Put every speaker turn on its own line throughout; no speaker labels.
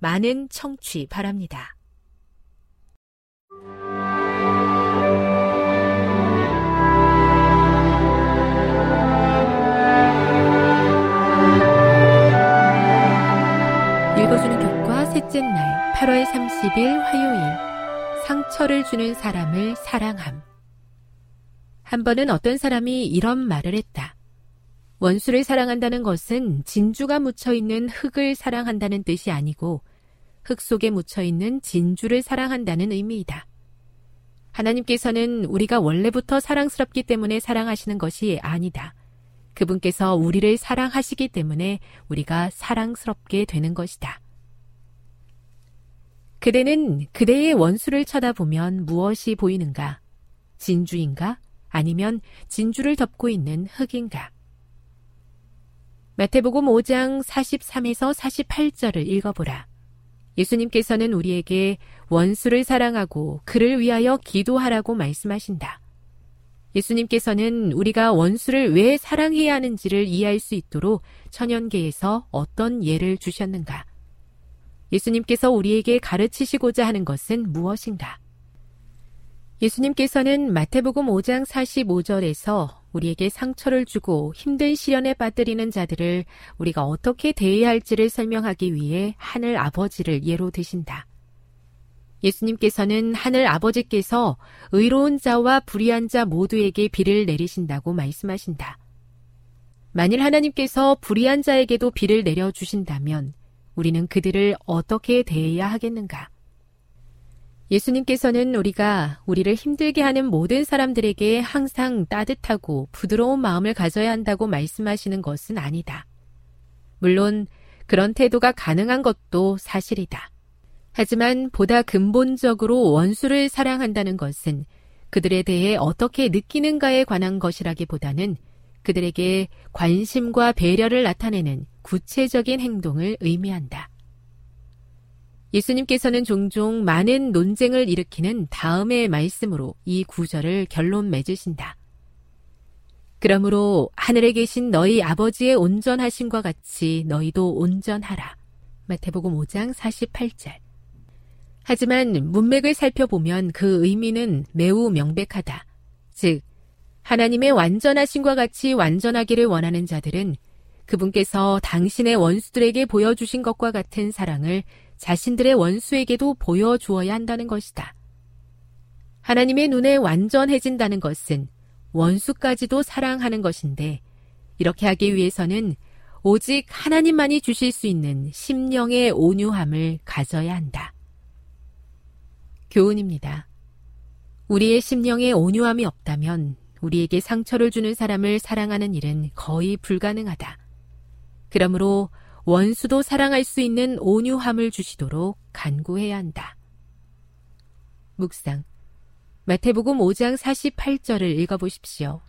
많은 청취 바랍니다. 읽어주는 교과 셋째 날 8월 30일 화요일 상처를 주는 사람을 사랑함 한 번은 어떤 사람이 이런 말을 했다. 원수를 사랑한다는 것은 진주가 묻혀 있는 흙을 사랑한다는 뜻이 아니고 흙 속에 묻혀 있는 진주를 사랑한다는 의미이다. 하나님께서는 우리가 원래부터 사랑스럽기 때문에 사랑하시는 것이 아니다. 그분께서 우리를 사랑하시기 때문에 우리가 사랑스럽게 되는 것이다. 그대는 그대의 원수를 쳐다보면 무엇이 보이는가? 진주인가? 아니면 진주를 덮고 있는 흙인가? 마태복음 5장 43에서 48절을 읽어보라. 예수님께서는 우리에게 원수를 사랑하고 그를 위하여 기도하라고 말씀하신다. 예수님께서는 우리가 원수를 왜 사랑해야 하는지를 이해할 수 있도록 천연계에서 어떤 예를 주셨는가? 예수님께서 우리에게 가르치시고자 하는 것은 무엇인가? 예수님께서는 마태복음 5장 45절에서 우리에게 상처를 주고 힘든 시련에 빠뜨리는 자들을 우리가 어떻게 대해야 할지를 설명하기 위해 하늘 아버지를 예로 드신다. 예수님께서는 하늘 아버지께서 의로운 자와 불의한 자 모두에게 비를 내리신다고 말씀하신다. 만일 하나님께서 불의한 자에게도 비를 내려주신다면 우리는 그들을 어떻게 대해야 하겠는가? 예수님께서는 우리가 우리를 힘들게 하는 모든 사람들에게 항상 따뜻하고 부드러운 마음을 가져야 한다고 말씀하시는 것은 아니다. 물론 그런 태도가 가능한 것도 사실이다. 하지만 보다 근본적으로 원수를 사랑한다는 것은 그들에 대해 어떻게 느끼는가에 관한 것이라기보다는 그들에게 관심과 배려를 나타내는 구체적인 행동을 의미한다. 예수님께서는 종종 많은 논쟁을 일으키는 다음의 말씀으로 이 구절을 결론 맺으신다. 그러므로 하늘에 계신 너희 아버지의 온전하심과 같이 너희도 온전하라. 마태복음 5장 48절. 하지만 문맥을 살펴보면 그 의미는 매우 명백하다. 즉, 하나님의 완전하심과 같이 완전하기를 원하는 자들은 그분께서 당신의 원수들에게 보여주신 것과 같은 사랑을 자신들의 원수에게도 보여주어야 한다는 것이다. 하나님의 눈에 완전해진다는 것은 원수까지도 사랑하는 것인데 이렇게 하기 위해서는 오직 하나님만이 주실 수 있는 심령의 온유함을 가져야 한다. 교훈입니다. 우리의 심령에 온유함이 없다면 우리에게 상처를 주는 사람을 사랑하는 일은 거의 불가능하다. 그러므로 원수도 사랑할 수 있는 온유함을 주시도록 간구해야 한다. 묵상. 마태복음 5장 48절을 읽어보십시오.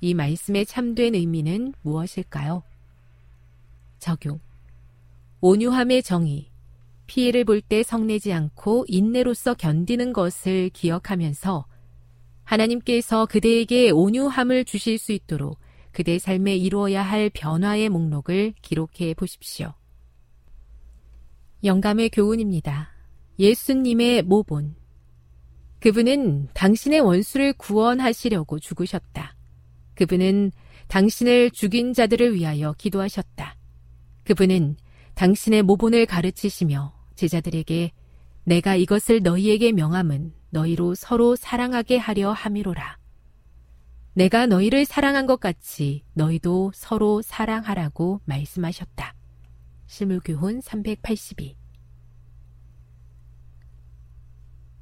이 말씀의 참된 의미는 무엇일까요? 적용. 온유함의 정의. 피해를 볼 때 성내지 않고 인내로서 견디는 것을 기억하면서 하나님께서 그대에게 온유함을 주실 수 있도록 그대 삶에 이루어야 할 변화의 목록을 기록해 보십시오. 영감의 교훈입니다. 예수님의 모본. 그분은 당신의 원수를 구원하시려고 죽으셨다. 그분은 당신을 죽인 자들을 위하여 기도하셨다. 그분은 당신의 모본을 가르치시며 제자들에게 내가 이것을 너희에게 명함은 너희로 서로 사랑하게 하려 함이로라. 내가 너희를 사랑한 것 같이 너희도 서로 사랑하라고 말씀하셨다. 실물교훈 382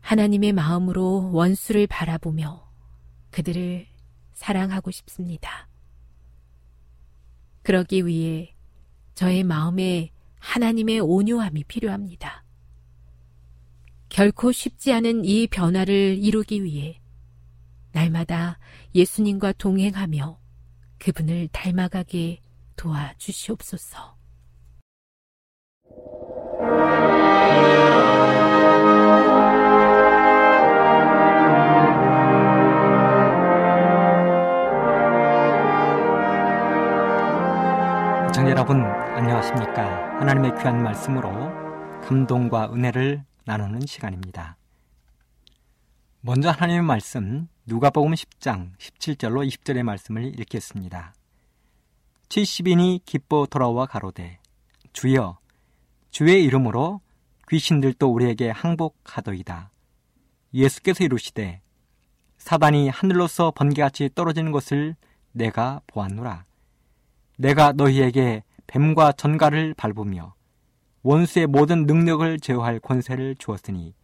하나님의 마음으로 원수를 바라보며 그들을 사랑하고 싶습니다. 그러기 위해 저의 마음에 하나님의 온유함이 필요합니다. 결코 쉽지 않은 이 변화를 이루기 위해 날마다 예수님과 동행하며 그분을 닮아가게 도와주시옵소서.
시청자 여러분 안녕하십니까 하나님의 귀한 말씀으로 감동과 은혜를 나누는 시간입니다 먼저 하나님의 말씀 누가복음 10장 17절로 20절의 말씀을 읽겠습니다. 70인이 기뻐 돌아와 가로되 주여 주의 이름으로 귀신들도 우리에게 항복하더이다. 예수께서 이루시되 사단이 하늘로서 번개같이 떨어지는 것을 내가 보았노라. 내가 너희에게 뱀과 전갈을 밟으며 원수의 모든 능력을 제어할 권세를 주었으니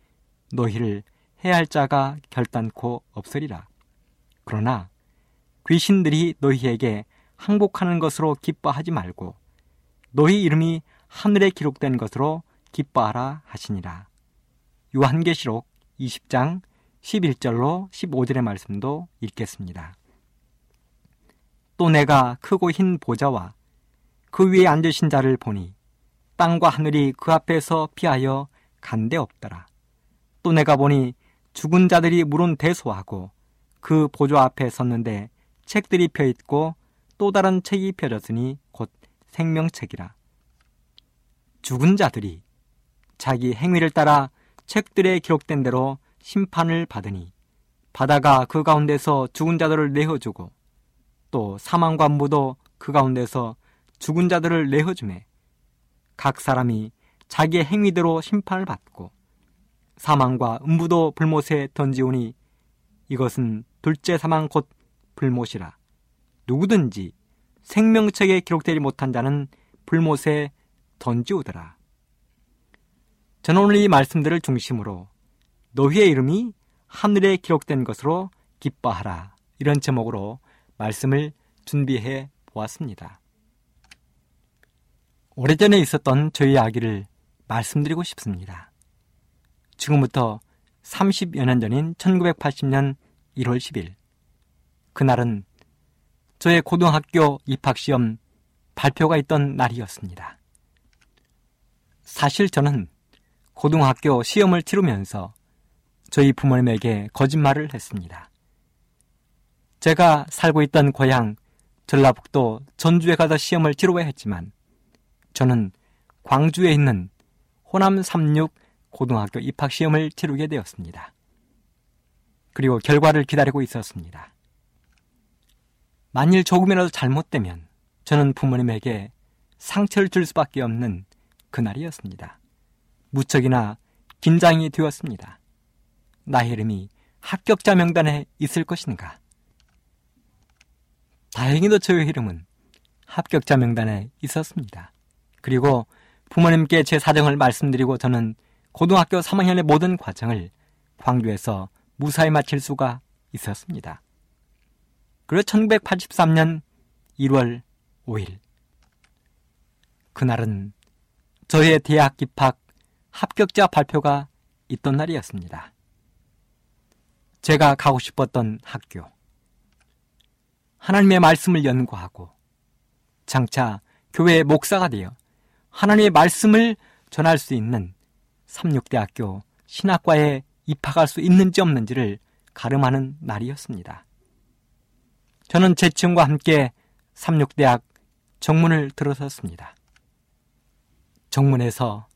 너희를 해할 자가 결단코 없으리라. 그러나 귀신들이 너희에게 항복하는 것으로 기뻐하지 말고 너희 이름이 하늘에 기록된 것으로 기뻐하라 하시니라. 요한계시록 20장 11절로 15절의 말씀도 읽겠습니다. 또 내가 크고 흰 보좌와 그 위에 앉으신 자를 보니 땅과 하늘이 그 앞에서 피하여 간데 없더라. 또 내가 보니 죽은 자들이 물은 대소하고 그 보좌 앞에 섰는데 책들이 펴 있고 또 다른 책이 펴졌으니 곧 생명책이라. 죽은 자들이 자기 행위를 따라 책들에 기록된 대로 심판을 받으니 바다가 그 가운데서 죽은 자들을 내어주고 또 사망과 무도 그 가운데서 죽은 자들을 내어주매 각 사람이 자기의 행위대로 심판을 받고 사망과 음부도 불못에 던지오니 이것은 둘째 사망 곧 불못이라 누구든지 생명책에 기록되지 못한 자는 불못에 던지오더라. 저는 오늘 이 말씀들을 중심으로 너희의 이름이 하늘에 기록된 것으로 기뻐하라 이런 제목으로 말씀을 준비해 보았습니다. 오래전에 있었던 저희 아기를 말씀드리고 싶습니다. 지금부터 30여 년 전인 1980년 1월 10일. 그날은 저의 고등학교 입학시험 발표가 있던 날이었습니다. 사실 저는 고등학교 시험을 치르면서 저희 부모님에게 거짓말을 했습니다. 제가 살고 있던 고향 전라북도 전주에 가서 시험을 치러야 했지만 저는 광주에 있는 호남 36 고등학교 입학 시험을 치르게 되었습니다. 그리고 결과를 기다리고 있었습니다. 만일 조금이라도 잘못되면 저는 부모님에게 상처를 줄 수밖에 없는 그날이었습니다. 무척이나 긴장이 되었습니다. 나의 이름이 합격자 명단에 있을 것인가? 다행히도 저의 이름은 합격자 명단에 있었습니다. 그리고 부모님께 제 사정을 말씀드리고 저는 고등학교 3학년의 모든 과정을 광주에서 무사히 마칠 수가 있었습니다. 그리고 1983년 1월 5일. 그날은 저의 대학 입학 합격자 발표가 있던 날이었습니다. 제가 가고 싶었던 학교. 하나님의 말씀을 연구하고 장차 교회의 목사가 되어 하나님의 말씀을 전할 수 있는 삼육대학교 신학과에 입학할 수 있는지 없는지를 가름하는 날이었습니다. 저는 제 친구와 함께 삼육대학 정문을 들어섰습니다. 정문에서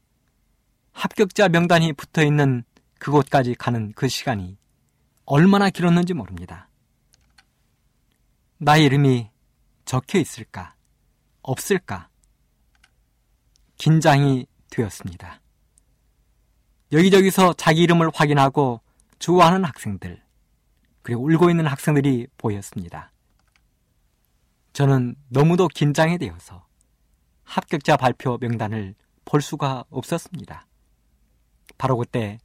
합격자 명단이 붙어 있는 그곳까지 가는 그 시간이 얼마나 길었는지 모릅니다. 나의 이름이 적혀 있을까? 없을까? 긴장이 되었습니다. 여기저기서 자기 이름을 확인하고 좋아하는 학생들, 그리고 울고 있는 학생들이 보였습니다. 저는 너무도 긴장이 되어서 합격자 발표 명단을 볼 수가 없었습니다. 바로 그때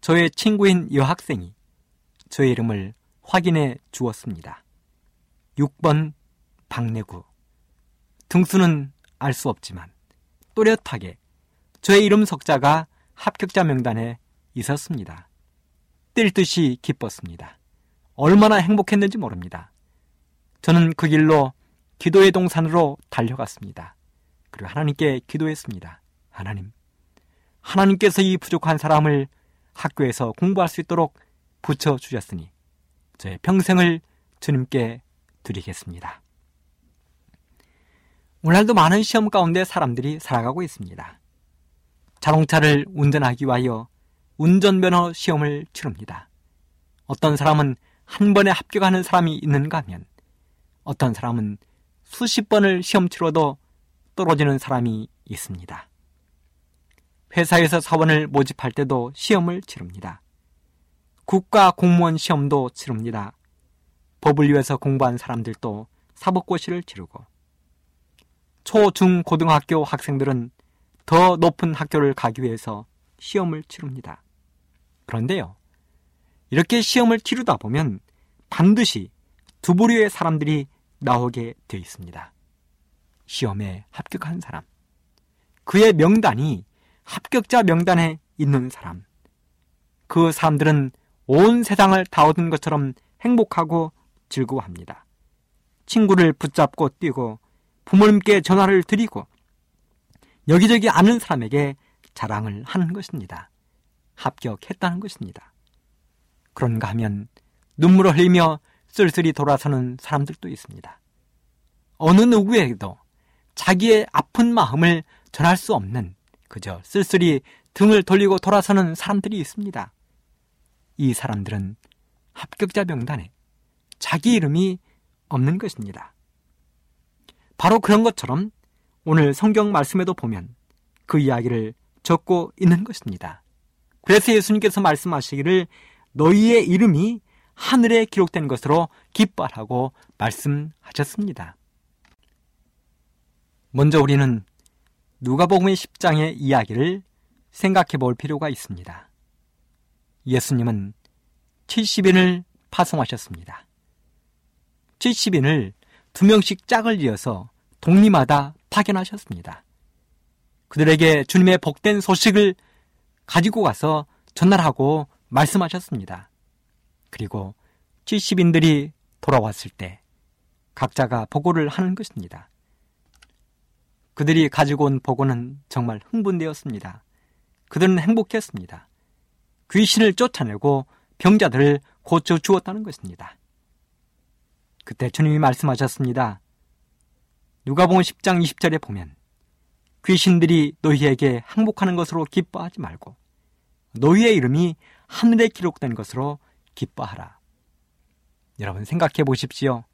저의 친구인 여학생이 저의 이름을 확인해 주었습니다. 6번 박내구. 등수는 알 수 없지만 또렷하게 저의 이름 석자가 합격자 명단에 있었습니다. 뛸 듯이 기뻤습니다. 얼마나 행복했는지 모릅니다. 저는 그 길로 기도의 동산으로 달려갔습니다. 그리고 하나님께 기도했습니다. 하나님, 하나님께서 이 부족한 사람을 학교에서 공부할 수 있도록 붙여주셨으니 저의 평생을 주님께 드리겠습니다. 오늘도 많은 시험 가운데 사람들이 살아가고 있습니다. 자동차를 운전하기 위하여 운전면허 시험을 치릅니다. 어떤 사람은 한 번에 합격하는 사람이 있는가 하면 어떤 사람은 수십 번을 시험 치러도 떨어지는 사람이 있습니다. 회사에서 사원을 모집할 때도 시험을 치릅니다. 국가 공무원 시험도 치릅니다. 법을 위해서 공부한 사람들도 사법고시를 치르고 초, 중, 고등학교 학생들은 더 높은 학교를 가기 위해서 시험을 치릅니다. 그런데요, 이렇게 시험을 치르다 보면 반드시 두 부류의 사람들이 나오게 되어 있습니다. 시험에 합격한 사람. 그의 명단이 합격자 명단에 있는 사람. 그 사람들은 온 세상을 다 얻은 것처럼 행복하고 즐거워합니다. 친구를 붙잡고 뛰고 부모님께 전화를 드리고 여기저기 아는 사람에게 자랑을 하는 것입니다. 합격했다는 것입니다. 그런가 하면 눈물을 흘리며 쓸쓸히 돌아서는 사람들도 있습니다. 어느 누구에게도 자기의 아픈 마음을 전할 수 없는 그저 쓸쓸히 등을 돌리고 돌아서는 사람들이 있습니다. 이 사람들은 합격자 명단에 자기 이름이 없는 것입니다. 바로 그런 것처럼 오늘 성경 말씀에도 보면 그 이야기를 적고 있는 것입니다. 그래서 예수님께서 말씀하시기를 너희의 이름이 하늘에 기록된 것으로 기뻐하라고 말씀하셨습니다. 먼저 우리는 누가복음의 10장의 이야기를 생각해 볼 필요가 있습니다. 예수님은 70인을 파송하셨습니다. 70인을 두 명씩 짝을 이어서 동리마다 파견하셨습니다. 그들에게 주님의 복된 소식을 가지고 가서 전달하고 말씀하셨습니다. 그리고 70인들이 돌아왔을 때 각자가 보고를 하는 것입니다. 그들이 가지고 온 보고는 정말 흥분되었습니다. 그들은 행복했습니다. 귀신을 쫓아내고 병자들을 고쳐 주었다는 것입니다. 그때 주님이 말씀하셨습니다. 누가복음 10장 20절에 보면 귀신들이 너희에게 항복하는 것으로 기뻐하지 말고 너희의 이름이 하늘에 기록된 것으로 기뻐하라. 여러분 생각해 보십시오.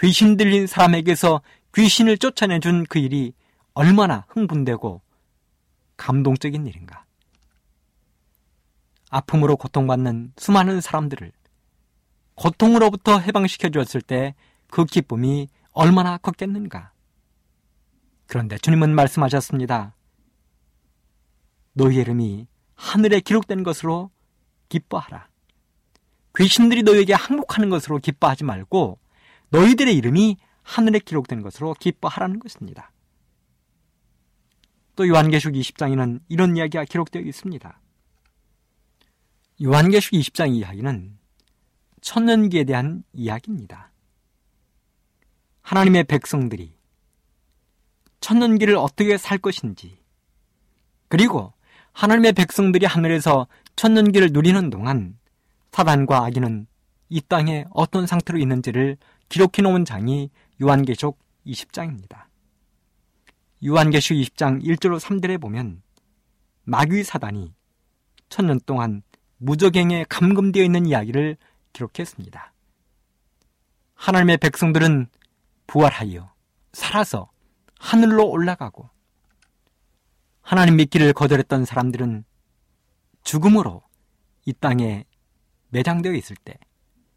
귀신 들린 사람에게서 귀신을 쫓아내준 그 일이 얼마나 흥분되고 감동적인 일인가. 아픔으로 고통받는 수많은 사람들을 고통으로부터 해방시켜 주었을 때 그 기쁨이 얼마나 컸겠는가. 그런데 주님은 말씀하셨습니다. 너희 이름이 하늘에 기록된 것으로 기뻐하라. 귀신들이 너에게 항복하는 것으로 기뻐하지 말고 너희들의 이름이 하늘에 기록된 것으로 기뻐하라는 것입니다. 또 요한계시록 20장에는 이런 이야기가 기록되어 있습니다. 요한계시록 20장 이야기는 천년기에 대한 이야기입니다. 하나님의 백성들이 천년기를 어떻게 살 것인지 그리고 하나님의 백성들이 하늘에서 천년기를 누리는 동안 사단과 아기는 이 땅에 어떤 상태로 있는지를 기록해 놓은 장이 요한계시록 20장입니다. 요한계시록 20장 1절로 3절에 보면 마귀 사단이 천년 동안 무적행에 감금되어 있는 이야기를 기록했습니다. 하나님의 백성들은 부활하여 살아서 하늘로 올라가고 하나님 믿기를 거절했던 사람들은 죽음으로 이 땅에 매장되어 있을 때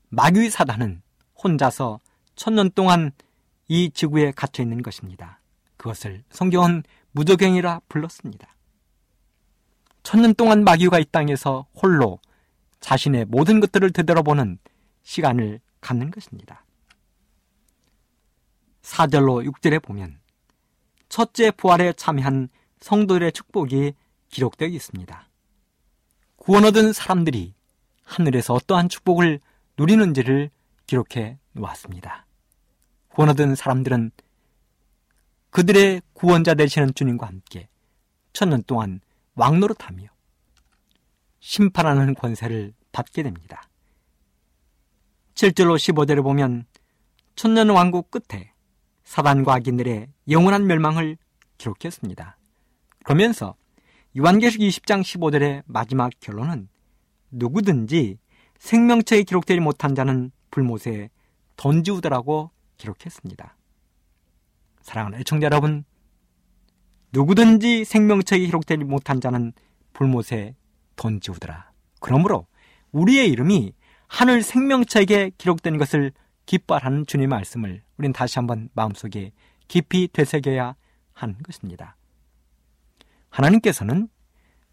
마귀 사단은 혼자서 천년 동안 이 지구에 갇혀 있는 것입니다. 그것을 성경은 무적행이라 불렀습니다. 천년 동안 마귀가 이 땅에서 홀로 자신의 모든 것들을 되돌아보는 시간을 갖는 것입니다. 4절로 6절에 보면 첫째 부활에 참여한 성도들의 축복이 기록되어 있습니다. 구원 얻은 사람들이 하늘에서 어떠한 축복을 누리는지를 기록해 놓았습니다. 구원 얻은 사람들은 그들의 구원자 되시는 주님과 함께 천년 동안 왕노릇하며 심판하는 권세를 받게 됩니다. 7절로 15절을 보면 천년 왕국 끝에 사단과 악인들의 영원한 멸망을 기록했습니다. 그러면서 요한계시록 20장 15절의 마지막 결론은 누구든지 생명체에 기록되지 못한 자는 불못에 던지우더라고 기록했습니다. 사랑하는 애청자 여러분, 누구든지 생명체에 기록되지 못한 자는 불못에 던지우더라. 그러므로 우리의 이름이 하늘 생명체에 기록된 것을 기뻐하는 주님의 말씀을 우리는 다시 한번 마음속에 깊이 되새겨야 하는 것입니다. 하나님께서는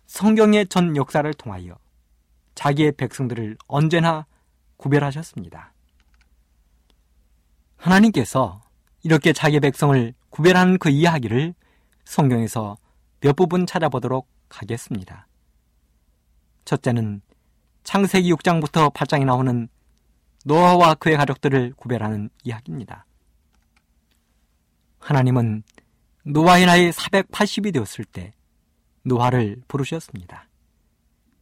성경의 전 역사를 통하여 자기의 백성들을 언제나 구별하셨습니다. 하나님께서 이렇게 자기의 백성을 구별하는 그 이야기를 성경에서 몇 부분 찾아보도록 하겠습니다. 첫째는 창세기 6장부터 8장에 나오는 노아와 그의 가족들을 구별하는 이야기입니다. 하나님은 노아의 나이 480이 되었을 때 노아를 부르셨습니다.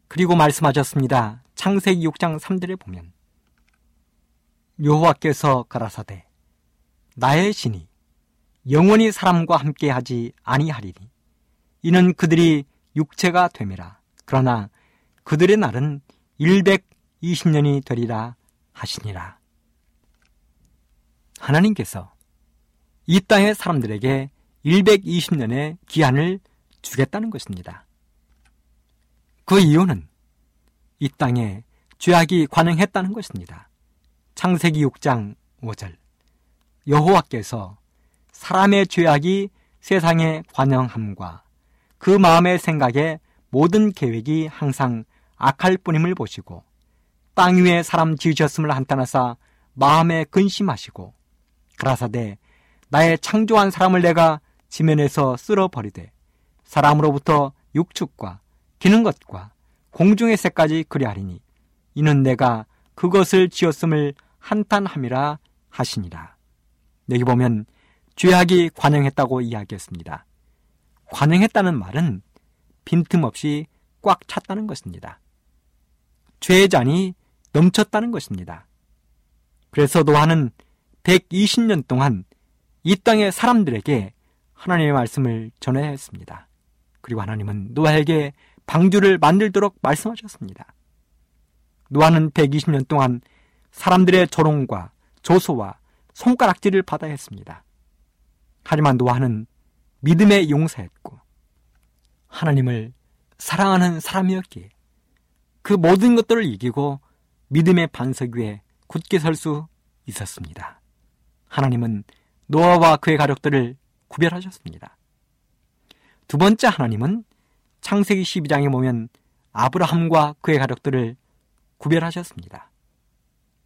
그리고 말씀하셨습니다. 창세기 6장 3절에 보면 여호와께서 가라사대 나의 신이 영원히 사람과 함께 하지 아니하리니 이는 그들이 육체가 되매라 그러나 그들의 날은 120년이 되리라 하시니라. 하나님께서 이 땅의 사람들에게 120년의 기한을 주겠다는 것입니다. 그 이유는 이 땅에 죄악이 관영했다는 것입니다. 창세기 6장 5절 여호와께서 사람의 죄악이 세상에 관영함과 그 마음의 생각에 모든 계획이 항상 악할 뿐임을 보시고 땅 위에 사람 지으셨음을 한탄하사 마음에 근심하시고 그라사대 나의 창조한 사람을 내가 지면에서 쓸어버리되 사람으로부터 육축과 기는 것과 공중의 새까지 그리하리니 이는 내가 그것을 지었음을 한탄함이라 하시니라. 여기 보면 죄악이 관영했다고 이야기했습니다. 관영했다는 말은 빈틈없이 꽉 찼다는 것입니다. 죄의 잔이 넘쳤다는 것입니다. 그래서 노아는 120년 동안 이 땅의 사람들에게 하나님의 말씀을 전해야 했습니다. 그리고 하나님은 노아에게 방주를 만들도록 말씀하셨습니다. 노아는 120년 동안 사람들의 조롱과 조소와 손가락질을 받아야 했습니다. 하지만 노아는 믿음에 용서했고 하나님을 사랑하는 사람이었기에 그 모든 것들을 이기고 믿음의 반석 위에 굳게 설 수 있었습니다. 하나님은 노아와 그의 가족들을 구별하셨습니다. 두 번째 하나님은 창세기 12장에 보면 아브라함과 그의 가족들을 구별하셨습니다.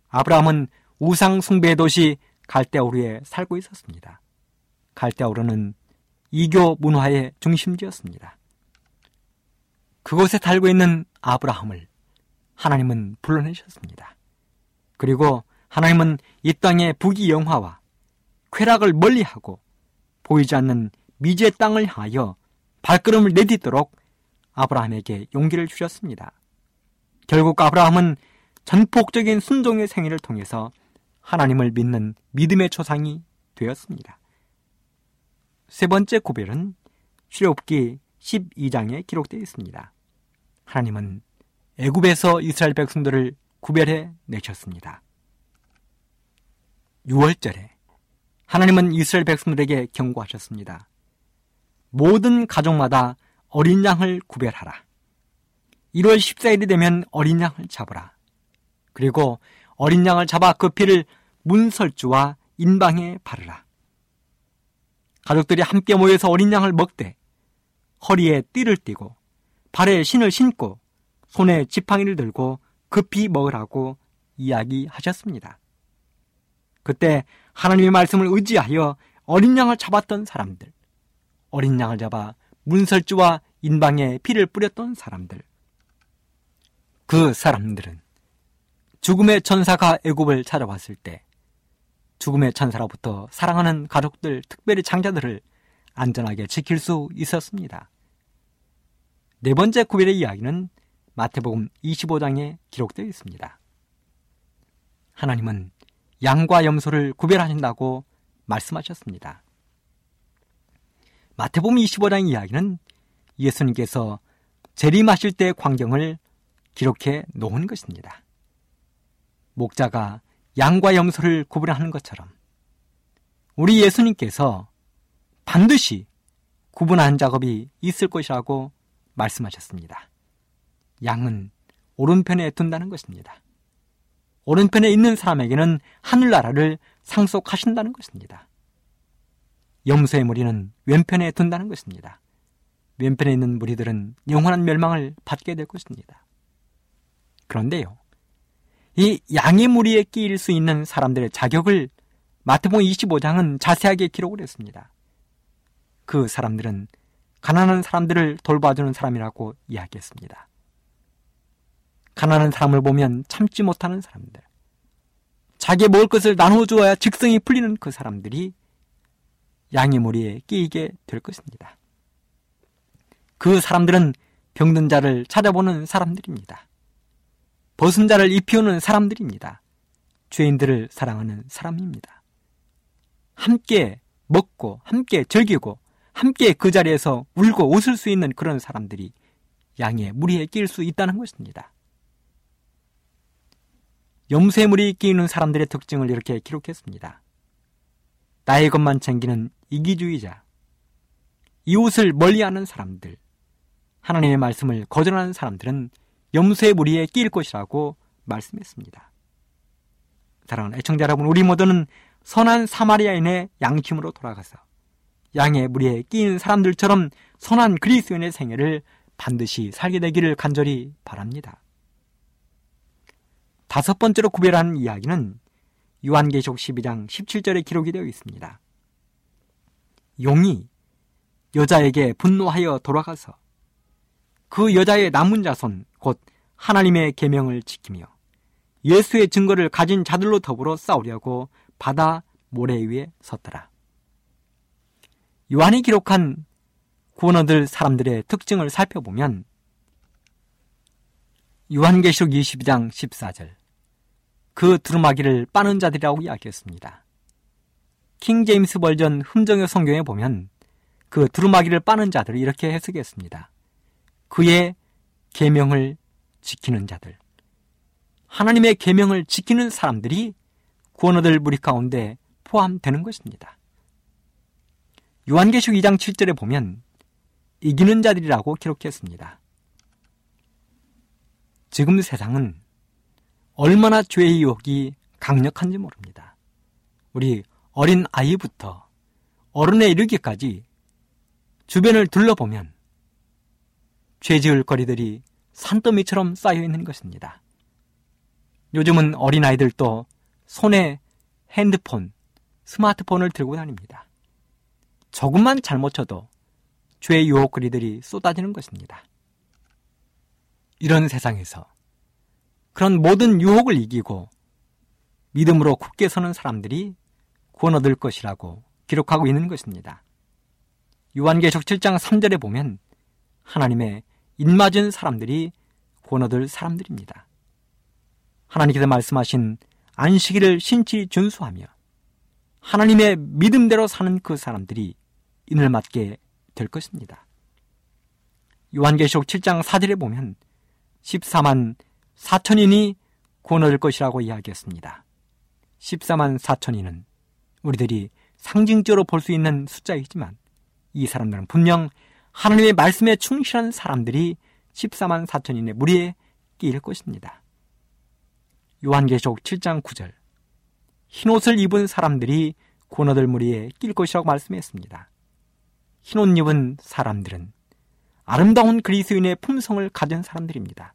아브라함은 우상 숭배 도시 갈대오르에 살고 있었습니다. 갈대오르는 이교 문화의 중심지였습니다. 그곳에 살고 있는 아브라함을 하나님은 불러내셨습니다. 그리고 하나님은 이 땅의 부귀 영화와 쾌락을 멀리하고 보이지 않는 미지의 땅을 향하여 발걸음을 내딛도록 아브라함에게 용기를 주셨습니다. 결국 아브라함은 전폭적인 순종의 생애를 통해서 하나님을 믿는 믿음의 초상이 되었습니다. 세 번째 구별은 출애굽기 12장에 기록되어 있습니다. 하나님은 애굽에서 이스라엘 백성들을 구별해 내셨습니다. 6월절에 하나님은 이스라엘 백성들에게 경고하셨습니다. 모든 가족마다 어린 양을 구별하라. 1월 14일이 되면 어린 양을 잡으라. 그리고 어린 양을 잡아 그 피를 문설주와 인방에 바르라. 가족들이 함께 모여서 어린 양을 먹되 허리에 띠를 띠고 발에 신을 신고 손에 지팡이를 들고 급히 먹으라고 이야기하셨습니다. 그때 하나님의 말씀을 의지하여 어린 양을 잡았던 사람들, 어린 양을 잡아 문설주와 인방에 피를 뿌렸던 사람들, 그 사람들은 죽음의 천사가 애굽을 찾아왔을 때 죽음의 천사로부터 사랑하는 가족들, 특별히 장자들을 안전하게 지킬 수 있었습니다. 네 번째 구별의 이야기는 마태복음 25장에 기록되어 있습니다. 하나님은 양과 염소를 구별하신다고 말씀하셨습니다. 마태복음 25장 이야기는 예수님께서 재림하실 때의 광경을 기록해 놓은 것입니다. 목자가 양과 염소를 구분하는 것처럼 우리 예수님께서 반드시 구분하는 작업이 있을 것이라고 말씀하셨습니다. 양은 오른편에 둔다는 것입니다. 오른편에 있는 사람에게는 하늘나라를 상속하신다는 것입니다. 염소의 무리는 왼편에 둔다는 것입니다. 왼편에 있는 무리들은 영원한 멸망을 받게 될 것입니다. 그런데요, 이 양의 무리에 끼일 수 있는 사람들의 자격을 마태복음 25장은 자세하게 기록을 했습니다. 그 사람들은 가난한 사람들을 돌봐주는 사람이라고 이야기했습니다. 가난한 사람을 보면 참지 못하는 사람들, 자기 먹을 것을 나눠 주어야 직성이 풀리는 그 사람들이 양의 무리에 끼이게 될 것입니다. 그 사람들은 병든 자를 찾아보는 사람들입니다. 벗은 자를 입히우는 사람들입니다. 죄인들을 사랑하는 사람입니다. 함께 먹고, 함께 즐기고, 함께 그 자리에서 울고 웃을 수 있는 그런 사람들이 양의 무리에 끼일 수 있다는 것입니다. 염세물이 끼는 사람들의 특징을 이렇게 기록했습니다. 나의 것만 챙기는 이기주의자, 이웃을 멀리하는 사람들, 하나님의 말씀을 거절하는 사람들은 염소의 무리에 끼일 것이라고 말씀했습니다. 사랑하는 애청자 여러분, 우리 모두는 선한 사마리아인의 양심으로 돌아가서 양의 무리에 끼인 사람들처럼 선한 그리스도인의 생애를 반드시 살게 되기를 간절히 바랍니다. 다섯 번째로 구별하는 이야기는 요한계시록 12장 17절에 기록이 되어 있습니다. 용이 여자에게 분노하여 돌아가서 그 여자의 남은 자손 곧 하나님의 계명을 지키며 예수의 증거를 가진 자들로 더불어 싸우려고 바다 모래 위에 섰더라. 요한이 기록한 구원 얻을 사람들의 특징을 살펴보면 요한계시록 22장 14절 그 두루마기를 빠는 자들이라고 이야기했습니다. 킹 제임스 버전 흠정의 성경에 보면 그 두루마기를 빠는 자들을 이렇게 해석했습니다. 그의 계명을 지키는 자들. 하나님의 계명을 지키는 사람들이 구원 얻을 무리 가운데 포함되는 것입니다. 요한계시록 2장 7절에 보면 이기는 자들이라고 기록했습니다. 지금 세상은 얼마나 죄의 유혹이 강력한지 모릅니다. 우리 어린 아이부터 어른에 이르기까지 주변을 둘러보면 죄 지을 거리들이 산더미처럼 쌓여 있는 것입니다. 요즘은 어린아이들도 손에 핸드폰, 스마트폰을 들고 다닙니다. 조금만 잘못 쳐도 죄의 유혹거리들이 쏟아지는 것입니다. 이런 세상에서 그런 모든 유혹을 이기고 믿음으로 굳게 서는 사람들이 구원 얻을 것이라고 기록하고 있는 것입니다. 요한계시록 7장 3절에 보면 하나님의 입맞은 사람들이 구원 얻을 사람들입니다. 하나님께서 말씀하신 안식일을 신치 준수하며 하나님의 믿음대로 사는 그 사람들이 인을 맞게 될 것입니다. 요한계시록 7장 4절에 보면 14만 4천인이 구원 얻을 것이라고 이야기했습니다. 14만 4천인은 우리들이 상징적으로 볼 수 있는 숫자이지만 이 사람들은 분명 하나님의 말씀에 충실한 사람들이 14만 4천인의 무리에 끼일 것입니다. 요한계시록 7장 9절 흰옷을 입은 사람들이 얻을 무리에 낄 것이라고 말씀했습니다. 흰옷 입은 사람들은 아름다운 그리스인의 품성을 가진 사람들입니다.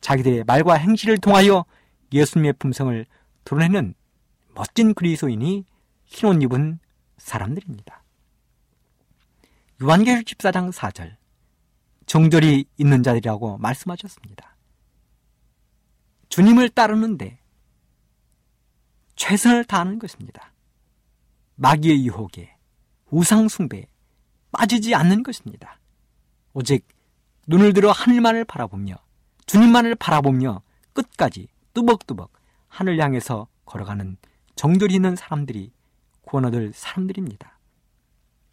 자기들의 말과 행실을 통하여 예수님의 품성을 드러내는 멋진 그리스인이 흰옷 입은 사람들입니다. 요한계시록 14장 4절 정절이 있는 자들이라고 말씀하셨습니다. 주님을 따르는데 최선을 다하는 것입니다. 마귀의 유혹에 우상 숭배에 빠지지 않는 것입니다. 오직 눈을 들어 하늘만을 바라보며 주님만을 바라보며 끝까지 뚜벅뚜벅 하늘 향해서 걸어가는 정절이 있는 사람들이 구원 얻을 사람들입니다.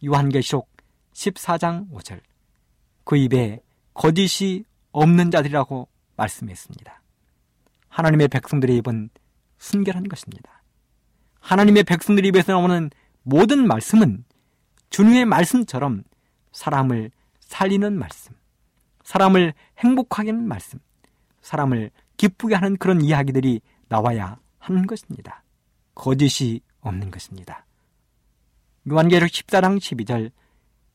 요한계시록 14장 5절 그 입에 거짓이 없는 자들이라고 말씀했습니다. 하나님의 백성들의 입은 순결한 것입니다. 하나님의 백성들의 입에서 나오는 모든 말씀은 주님의 말씀처럼 사람을 살리는 말씀, 사람을 행복하게 하는 말씀, 사람을 기쁘게 하는 그런 이야기들이 나와야 하는 것입니다. 거짓이 없는 것입니다. 요한계력 14장 12절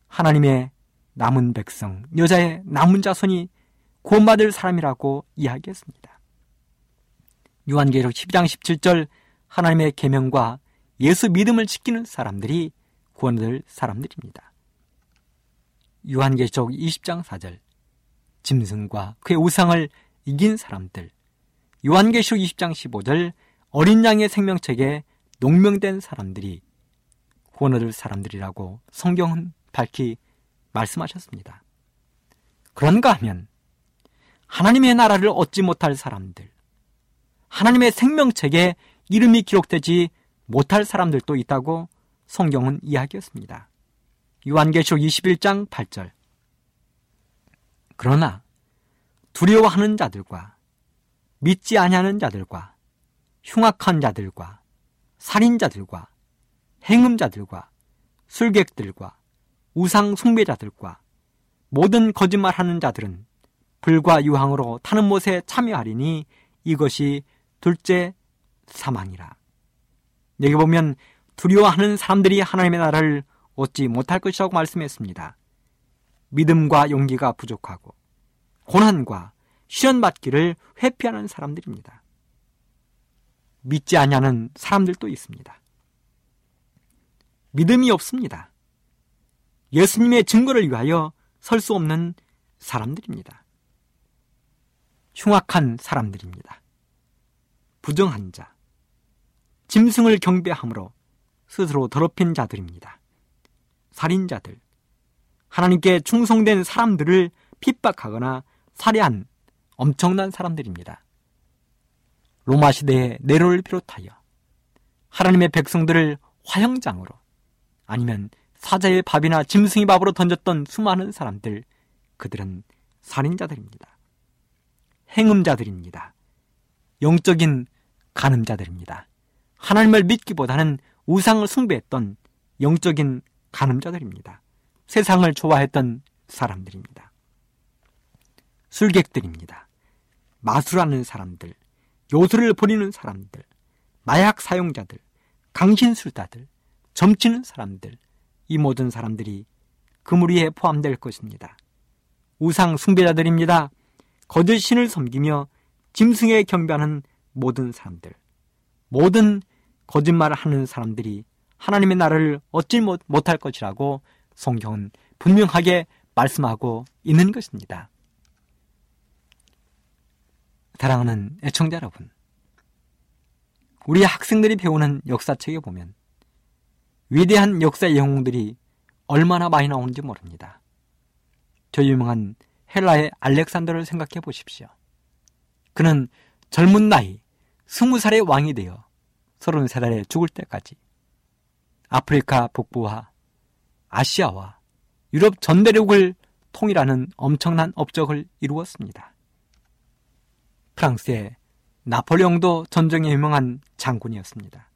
하나님의 남은 백성, 여자의 남은 자손이 구원받을 사람이라고 이야기했습니다. 요한계력 12장 17절 하나님의 계명과 예수 믿음을 지키는 사람들이 구원을 사람들입니다. 요한계시록 20장 4절 짐승과 그의 우상을 이긴 사람들 요한계시록 20장 15절 어린 양의 생명책에 농명된 사람들이 구원 얻을 사람들이라고 성경은 밝히 말씀하셨습니다. 그런가 하면 하나님의 나라를 얻지 못할 사람들, 하나님의 생명책에 이름이 기록되지 못할 사람들도 있다고 성경은 이야기했습니다. 요한계시록 21장 8절. 그러나 두려워하는 자들과 믿지 아니하는 자들과 흉악한 자들과 살인자들과 행음자들과 술객들과 우상 숭배자들과 모든 거짓말하는 자들은 불과 유황으로 타는 못에 참여하리니 이것이 둘째 사망이라. 여기 보면 두려워하는 사람들이 하나님의 나라를 얻지 못할 것이라고 말씀했습니다. 믿음과 용기가 부족하고 고난과 시련 받기를 회피하는 사람들입니다. 믿지 않냐는 사람들도 있습니다. 믿음이 없습니다. 예수님의 증거를 위하여 설 수 없는 사람들입니다. 흉악한 사람들입니다. 부정한 자, 짐승을 경배함으로 스스로 더럽힌 자들입니다. 살인자들, 하나님께 충성된 사람들을 핍박하거나 살해한 엄청난 사람들입니다. 로마 시대의 네로를 비롯하여 하나님의 백성들을 화형장으로 아니면 사자의 밥이나 짐승의 밥으로 던졌던 수많은 사람들, 그들은 살인자들입니다. 행음자들입니다. 영적인 간음자들입니다. 하나님을 믿기보다는 우상을 숭배했던 영적인 간음자들입니다. 세상을 좋아했던 사람들입니다. 술객들입니다. 마술하는 사람들, 요술을 부리는 사람들, 마약 사용자들, 강신술자들, 점치는 사람들, 이 모든 사람들이 그 무리에 포함될 것입니다. 우상 숭배자들입니다. 거짓 신을 섬기며 짐승에 경배하는 모든 사람들, 모든 거짓말을 하는 사람들이 하나님의 나라를 얻지 못할 것이라고 성경은 분명하게 말씀하고 있는 것입니다. 사랑하는 애청자 여러분, 우리 학생들이 배우는 역사책에 보면 위대한 역사의 영웅들이 얼마나 많이 나오는지 모릅니다. 저 유명한 헬라의 알렉산더를 생각해 보십시오. 그는 젊은 나이, 스무 살의 왕이 되어 서른 세 달에 죽을 때까지 아프리카 북부와 아시아와 유럽 전 대륙을 통일하는 엄청난 업적을 이루었습니다. 프랑스의 나폴레옹도 전쟁에 유명한 장군이었습니다.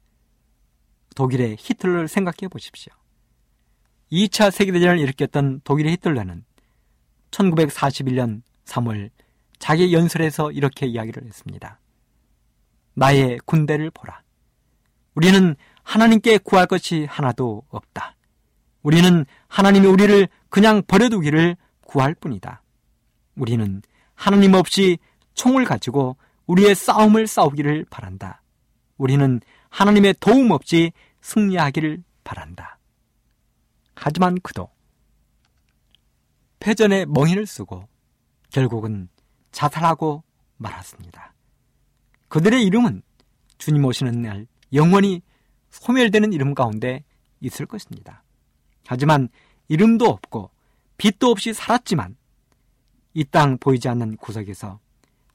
독일의 히틀러를 생각해 보십시오. 2차 세계대전을 일으켰던 독일의 히틀러는 1941년 3월 자기 연설에서 이렇게 이야기를 했습니다. 나의 군대를 보라. 우리는 하나님께 구할 것이 하나도 없다. 우리는 하나님이 우리를 그냥 버려두기를 구할 뿐이다. 우리는 하나님 없이 총을 가지고 우리의 싸움을 싸우기를 바란다. 우리는 하나님의 도움 없이 승리하기를 바란다. 하지만 그도 패전에 멍인을 쓰고 결국은 자살하고 말았습니다. 그들의 이름은 주님 오시는 날 영원히 소멸되는 이름 가운데 있을 것입니다. 하지만 이름도 없고 빛도 없이 살았지만 이 땅 보이지 않는 구석에서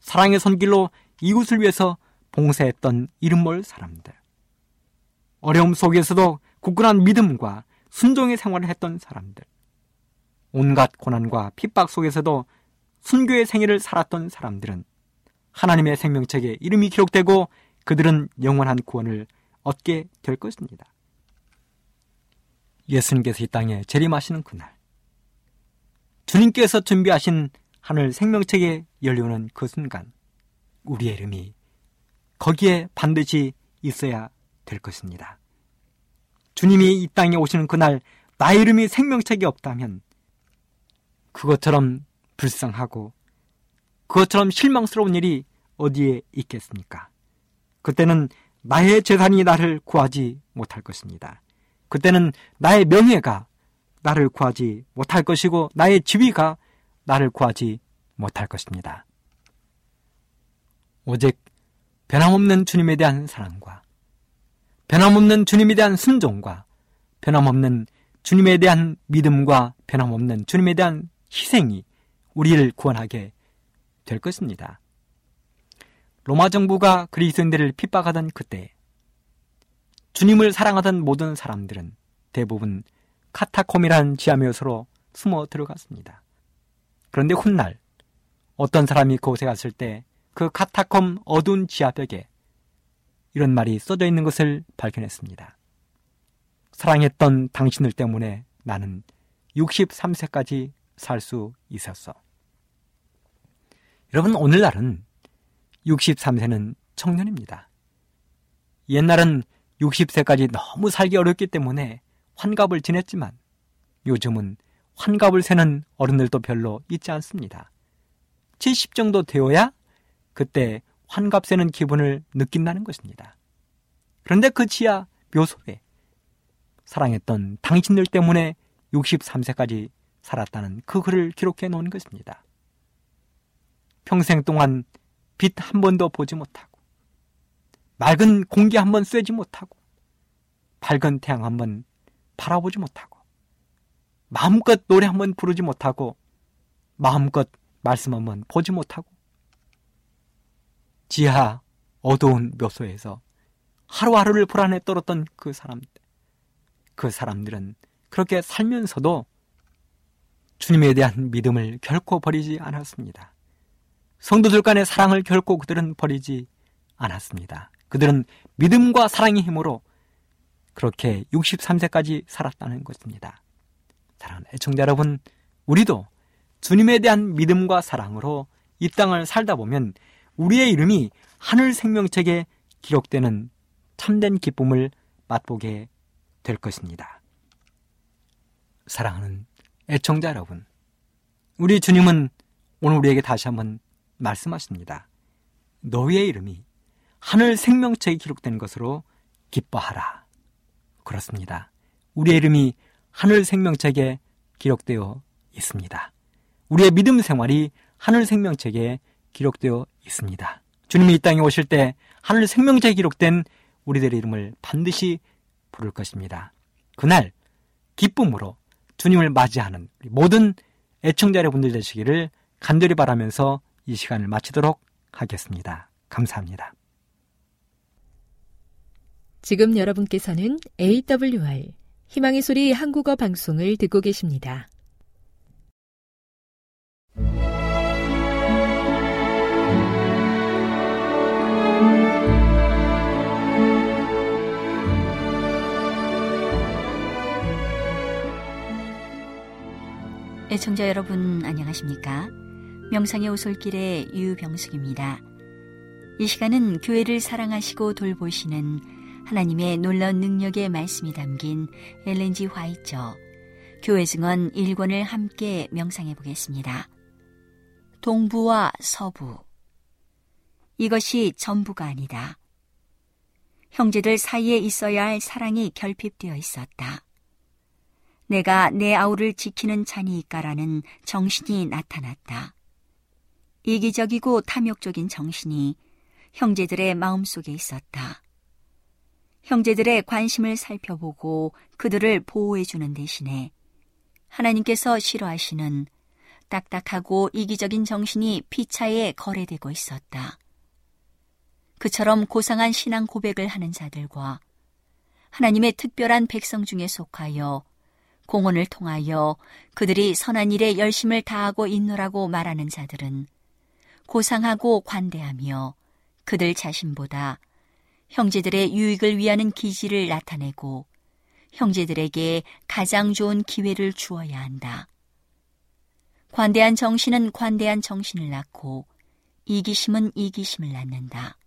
사랑의 손길로 이웃을 위해서 봉사했던 이름 모를 사람들. 어려움 속에서도 굳건한 믿음과 순종의 생활을 했던 사람들. 온갖 고난과 핍박 속에서도 순교의 생애를 살았던 사람들은 하나님의 생명책에 이름이 기록되고 그들은 영원한 구원을 얻게 될 것입니다. 예수님께서 이 땅에 재림하시는 그날, 주님께서 준비하신 하늘 생명책에 열려오는 그 순간, 우리의 이름이 거기에 반드시 있어야 될 것입니다. 주님이 이 땅에 오시는 그날, 나의 이름이 생명책에 없다면, 그것처럼 불쌍하고, 그것처럼 실망스러운 일이 어디에 있겠습니까? 그때는 나의 재산이 나를 구하지 못할 것입니다. 그때는 나의 명예가 나를 구하지 못할 것이고 나의 지위가 나를 구하지 못할 것입니다. 오직 변함없는 주님에 대한 사랑과 변함없는 주님에 대한 순종과 변함없는 주님에 대한 믿음과 변함없는 주님에 대한 희생이 우리를 구원하게 될 것입니다. 로마 정부가 그리스인들을 핍박하던 그때 주님을 사랑하던 모든 사람들은 대부분 카타콤이라는 지하묘소로 숨어 들어갔습니다. 그런데 훗날 어떤 사람이 그곳에 갔을 때 그 카타콤 어두운 지하벽에 이런 말이 써져 있는 것을 발견했습니다. 사랑했던 당신들 때문에 나는 63세까지 살 수 있었어. 여러분, 오늘날은 63세는 청년입니다. 옛날은 60세까지 너무 살기 어렵기 때문에 환갑을 지냈지만 요즘은 환갑을 세는 어른들도 별로 있지 않습니다. 70 정도 되어야 그때 환갑 세는 기분을 느낀다는 것입니다. 그런데 그 지하 묘소에 사랑했던 당신들 때문에 63세까지 살았다는 그 글을 기록해 놓은 것입니다. 평생 동안 빛 한 번도 보지 못하고 맑은 공기 한 번 쐬지 못하고 밝은 태양 한 번 바라보지 못하고 마음껏 노래 한 번 부르지 못하고 마음껏 말씀 한 번 보지 못하고 지하 어두운 묘소에서 하루하루를 불안에 떨었던 그 사람들 그 사람들은 그렇게 살면서도 주님에 대한 믿음을 결코 버리지 않았습니다. 성도들 간의 사랑을 결코 그들은 버리지 않았습니다. 그들은 믿음과 사랑의 힘으로 그렇게 63세까지 살았다는 것입니다. 사랑하는 애청자 여러분, 우리도 주님에 대한 믿음과 사랑으로 이 땅을 살다 보면 우리의 이름이 하늘 생명책에 기록되는 참된 기쁨을 맛보게 될 것입니다. 사랑하는 애청자 여러분, 우리 주님은 오늘 우리에게 다시 한번 말씀하십니다. 너희의 이름이 하늘 생명책에 기록된 것으로 기뻐하라. 그렇습니다. 우리의 이름이 하늘 생명책에 기록되어 있습니다. 우리의 믿음 생활이 하늘 생명책에 기록되어 있습니다. 주님이 이 땅에 오실 때 하늘 생명책에 기록된 우리들의 이름을 반드시 부를 것입니다. 그날 기쁨으로 주님을 맞이하는 모든 애청자 여러분들 되시기를 간절히 바라면서 이 시간을 마치도록 하겠습니다. 감사합니다.
지금 여러분께서는 AWR 희망의 소리 한국어 방송을 듣고 계십니다.
애청자 여러분 안녕하십니까? 명상의 오솔길의 유병숙입니다. 이 시간은 교회를 사랑하시고 돌보시는 하나님의 놀라운 능력의 말씀이 담긴 엘렌지 화이처 교회 증언 1권을 함께 명상해 보겠습니다. 동부와 서부 이것이 전부가 아니다. 형제들 사이에 있어야 할 사랑이 결핍되어 있었다. 내가 내 아우를 지키는 자니까라는 정신이 나타났다. 이기적이고 탐욕적인 정신이 형제들의 마음속에 있었다. 형제들의 관심을 살펴보고 그들을 보호해주는 대신에 하나님께서 싫어하시는 딱딱하고 이기적인 정신이 피차에 거래되고 있었다. 그처럼 고상한 신앙 고백을 하는 자들과 하나님의 특별한 백성 중에 속하여 공헌을 통하여 그들이 선한 일에 열심을 다하고 있노라고 말하는 자들은 고상하고 관대하며 그들 자신보다 형제들의 유익을 위하는 기지를 나타내고 형제들에게 가장 좋은 기회를 주어야 한다. 관대한 정신은 관대한 정신을 낳고 이기심은 이기심을 낳는다.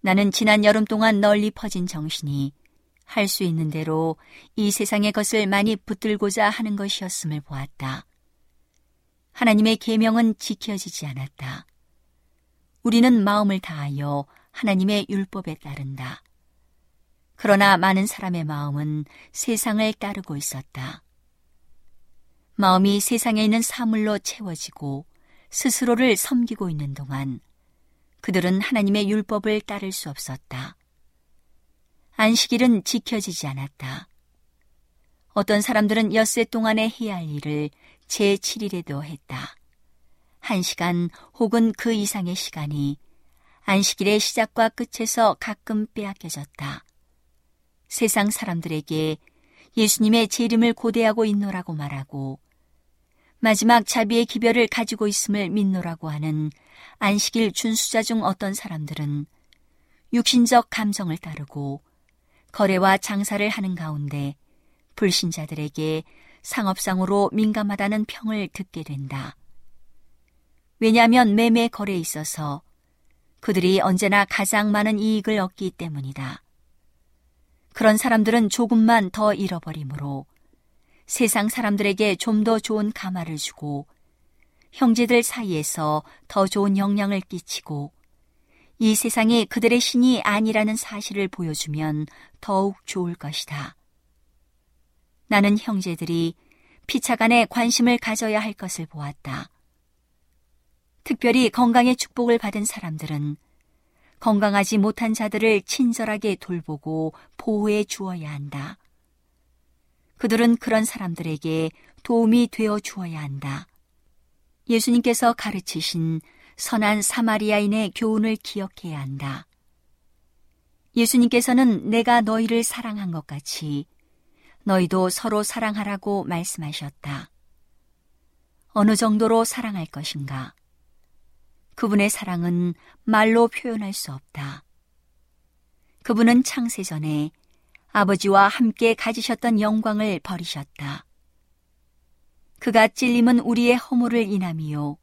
나는 지난 여름 동안 널리 퍼진 정신이 할 수 있는 대로 이 세상의 것을 많이 붙들고자 하는 것이었음을 보았다. 하나님의 계명은 지켜지지 않았다. 우리는 마음을 다하여 하나님의 율법에 따른다. 그러나 많은 사람의 마음은 세상을 따르고 있었다. 마음이 세상에 있는 사물로 채워지고 스스로를 섬기고 있는 동안 그들은 하나님의 율법을 따를 수 없었다. 안식일은 지켜지지 않았다. 어떤 사람들은 엿새 동안에 해야 할 일을 제7일에도 했다. 한 시간 혹은 그 이상의 시간이 안식일의 시작과 끝에서 가끔 빼앗겨졌다. 세상 사람들에게 예수님의 재림을 고대하고 있노라고 말하고 마지막 자비의 기별을 가지고 있음을 믿노라고 하는 안식일 준수자 중 어떤 사람들은 육신적 감정을 따르고 거래와 장사를 하는 가운데 불신자들에게 상업상으로 민감하다는 평을 듣게 된다. 왜냐하면 매매 거래에 있어서 그들이 언제나 가장 많은 이익을 얻기 때문이다. 그런 사람들은 조금만 더 잃어버리므로 세상 사람들에게 좀 더 좋은 가마를 주고 형제들 사이에서 더 좋은 영향을 끼치고 이 세상이 그들의 신이 아니라는 사실을 보여주면 더욱 좋을 것이다. 나는 형제들이 피차간에 관심을 가져야 할 것을 보았다. 특별히 건강의 축복을 받은 사람들은 건강하지 못한 자들을 친절하게 돌보고 보호해 주어야 한다. 그들은 그런 사람들에게 도움이 되어 주어야 한다. 예수님께서 가르치신 선한 사마리아인의 교훈을 기억해야 한다. 예수님께서는 내가 너희를 사랑한 것 같이 너희도 서로 사랑하라고 말씀하셨다. 어느 정도로 사랑할 것인가? 그분의 사랑은 말로 표현할 수 없다. 그분은 창세 전에 아버지와 함께 가지셨던 영광을 버리셨다. 그가 찔림은 우리의 허물을 인함이요.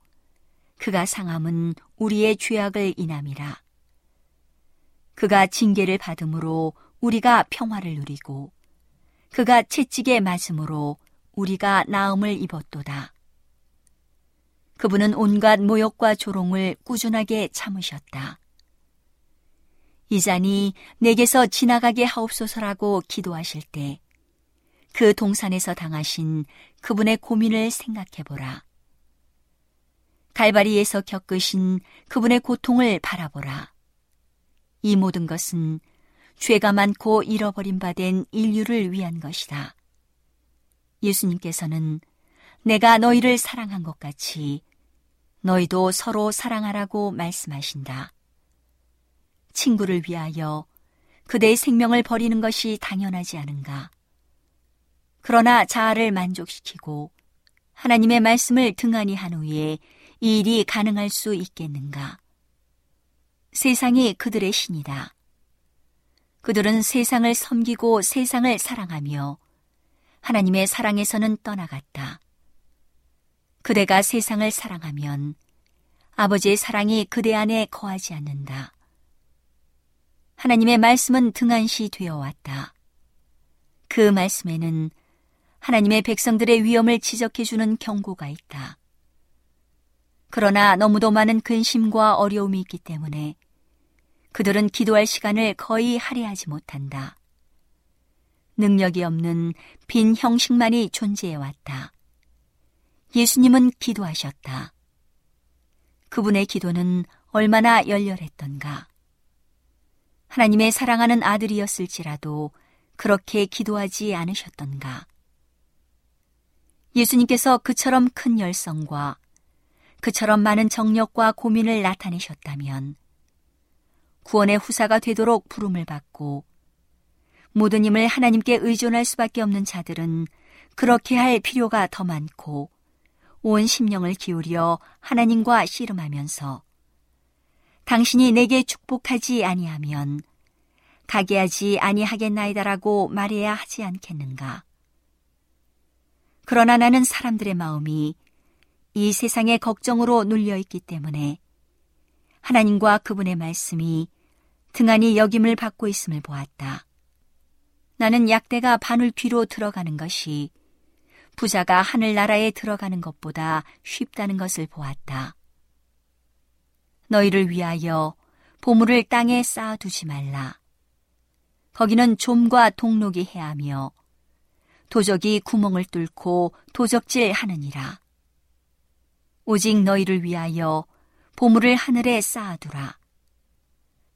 그가 상함은 우리의 죄악을 인함이라. 그가 징계를 받음으로 우리가 평화를 누리고 그가 채찍에 맞음으로 우리가 나음을 입었도다. 그분은 온갖 모욕과 조롱을 꾸준하게 참으셨다. 이 잔이 내게서 지나가게 하옵소서라고 기도하실 때 그 동산에서 당하신 그분의 고민을 생각해 보라. 갈바리에서 겪으신 그분의 고통을 바라보라. 이 모든 것은 죄가 많고 잃어버린 바 된 인류를 위한 것이다. 예수님께서는 내가 너희를 사랑한 것 같이 너희도 서로 사랑하라고 말씀하신다. 친구를 위하여 그대의 생명을 버리는 것이 당연하지 않은가. 그러나 자아를 만족시키고 하나님의 말씀을 등한히 한 후에 이 일이 가능할 수 있겠는가. 세상이 그들의 신이다. 그들은 세상을 섬기고 세상을 사랑하며 하나님의 사랑에서는 떠나갔다. 그대가 세상을 사랑하면 아버지의 사랑이 그대 안에 거하지 않는다. 하나님의 말씀은 등한시 되어 왔다. 그 말씀에는 하나님의 백성들의 위험을 지적해주는 경고가 있다. 그러나 너무도 많은 근심과 어려움이 있기 때문에 그들은 기도할 시간을 거의 할애하지 못한다. 능력이 없는 빈 형식만이 존재해 왔다. 예수님은 기도하셨다. 그분의 기도는 얼마나 열렬했던가. 하나님의 사랑하는 아들이었을지라도 그렇게 기도하지 않으셨던가. 예수님께서 그처럼 큰 열성과 그처럼 많은 정력과 고민을 나타내셨다면 구원의 후사가 되도록 부름을 받고 모든 힘을 하나님께 의존할 수밖에 없는 자들은 그렇게 할 필요가 더 많고 온 심령을 기울여 하나님과 씨름하면서 당신이 내게 축복하지 아니하면 가게 하지 아니하겠나이다라고 말해야 하지 않겠는가. 그러나 나는 사람들의 마음이 이 세상의 걱정으로 눌려 있기 때문에 하나님과 그분의 말씀이 등한히 여김을 받고 있음을 보았다. 나는 약대가 바늘 귀로 들어가는 것이 부자가 하늘나라에 들어가는 것보다 쉽다는 것을 보았다. 너희를 위하여 보물을 땅에 쌓아두지 말라. 거기는 좀과 동록이 해하며 도적이 구멍을 뚫고 도적질 하느니라. 오직 너희를 위하여 보물을 하늘에 쌓아두라.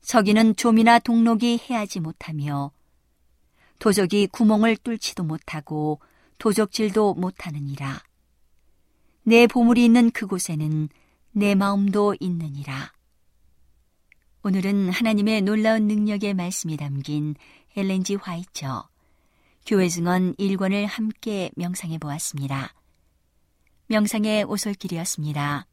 저기는 좀이나 동록이 해하지 못하며 도적이 구멍을 뚫지도 못하고 도적질도 못하느니라. 내 보물이 있는 그곳에는 내 마음도 있느니라. 오늘은 하나님의 놀라운 능력의 말씀이 담긴 엘렌지 화이처 교회 증언 1권을 함께 명상해 보았습니다. 명상의 오솔길이었습니다.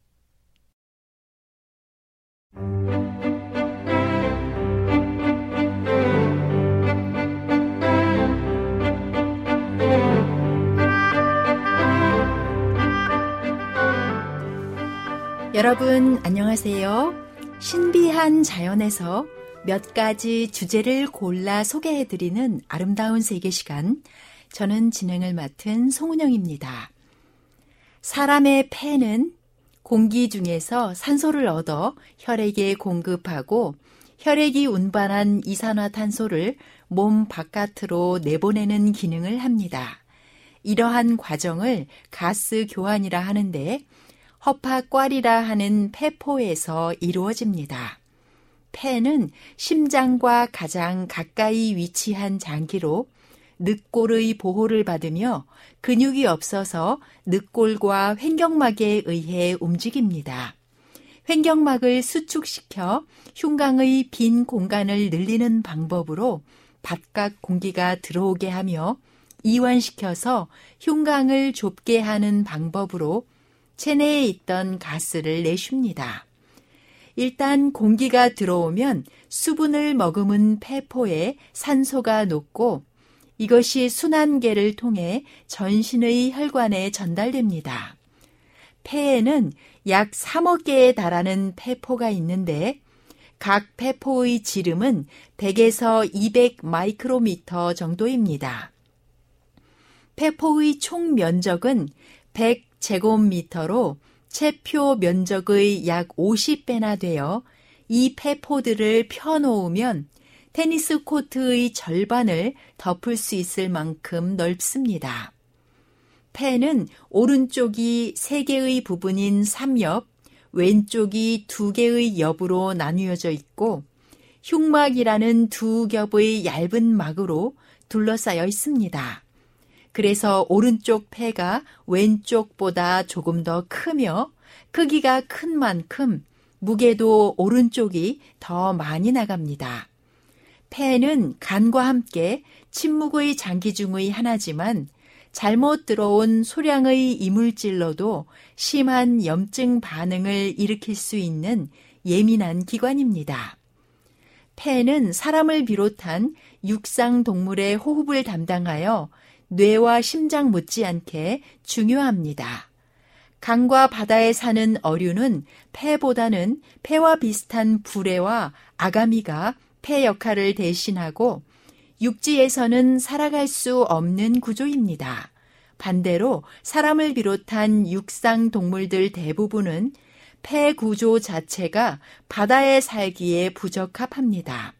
여러분 안녕하세요. 신비한 자연에서 몇 가지 주제를 골라 소개해 드리는 아름다운 세계 시간. 저는 진행을 맡은 송은영입니다. 사람의 폐는 공기 중에서 산소를 얻어 혈액에 공급하고 혈액이 운반한 이산화탄소를 몸 바깥으로 내보내는 기능을 합니다. 이러한 과정을 가스 교환이라 하는데 허파꽈리라 하는 폐포에서 이루어집니다. 폐는 심장과 가장 가까이 위치한 장기로 늑골의 보호를 받으며 근육이 없어서 늑골과 횡격막에 의해 움직입니다. 횡격막을 수축시켜 흉강의 빈 공간을 늘리는 방법으로 바깥 공기가 들어오게 하며 이완시켜서 흉강을 좁게 하는 방법으로 체내에 있던 가스를 내쉽니다. 일단 공기가 들어오면 수분을 머금은 폐포에 산소가 녹고 이것이 순환계를 통해 전신의 혈관에 전달됩니다. 폐에는 약 3억 개에 달하는 폐포가 있는데 각 폐포의 지름은 100에서 200 마이크로미터 정도입니다. 폐포의 총 면적은 100 제곱미터로 체표 면적의 약 50배나 되어
이 폐포들을 펴놓으면 테니스 코트의 절반을 덮을 수 있을 만큼 넓습니다. 폐는 오른쪽이 3개의 부분인 3옆, 왼쪽이 2개의 옆으로 나뉘어져 있고 흉막이라는 두 겹의 얇은 막으로 둘러싸여 있습니다. 그래서 오른쪽 폐가 왼쪽보다 조금 더 크며 크기가 큰 만큼 무게도 오른쪽이 더 많이 나갑니다. 폐는 간과 함께 침묵의 장기 중의 하나지만 잘못 들어온 소량의 이물질로도 심한 염증 반응을 일으킬 수 있는 예민한 기관입니다. 폐는 사람을 비롯한 육상 동물의 호흡을 담당하여 뇌와 심장 못지않게 중요합니다. 강과 바다에 사는 어류는 폐보다는 폐와 비슷한 불레와 아가미가 폐 역할을 대신하고 육지에서는 살아갈 수 없는 구조입니다. 반대로 사람을 비롯한 육상 동물들 대부분은 폐 구조 자체가 바다에 살기에 부적합합니다.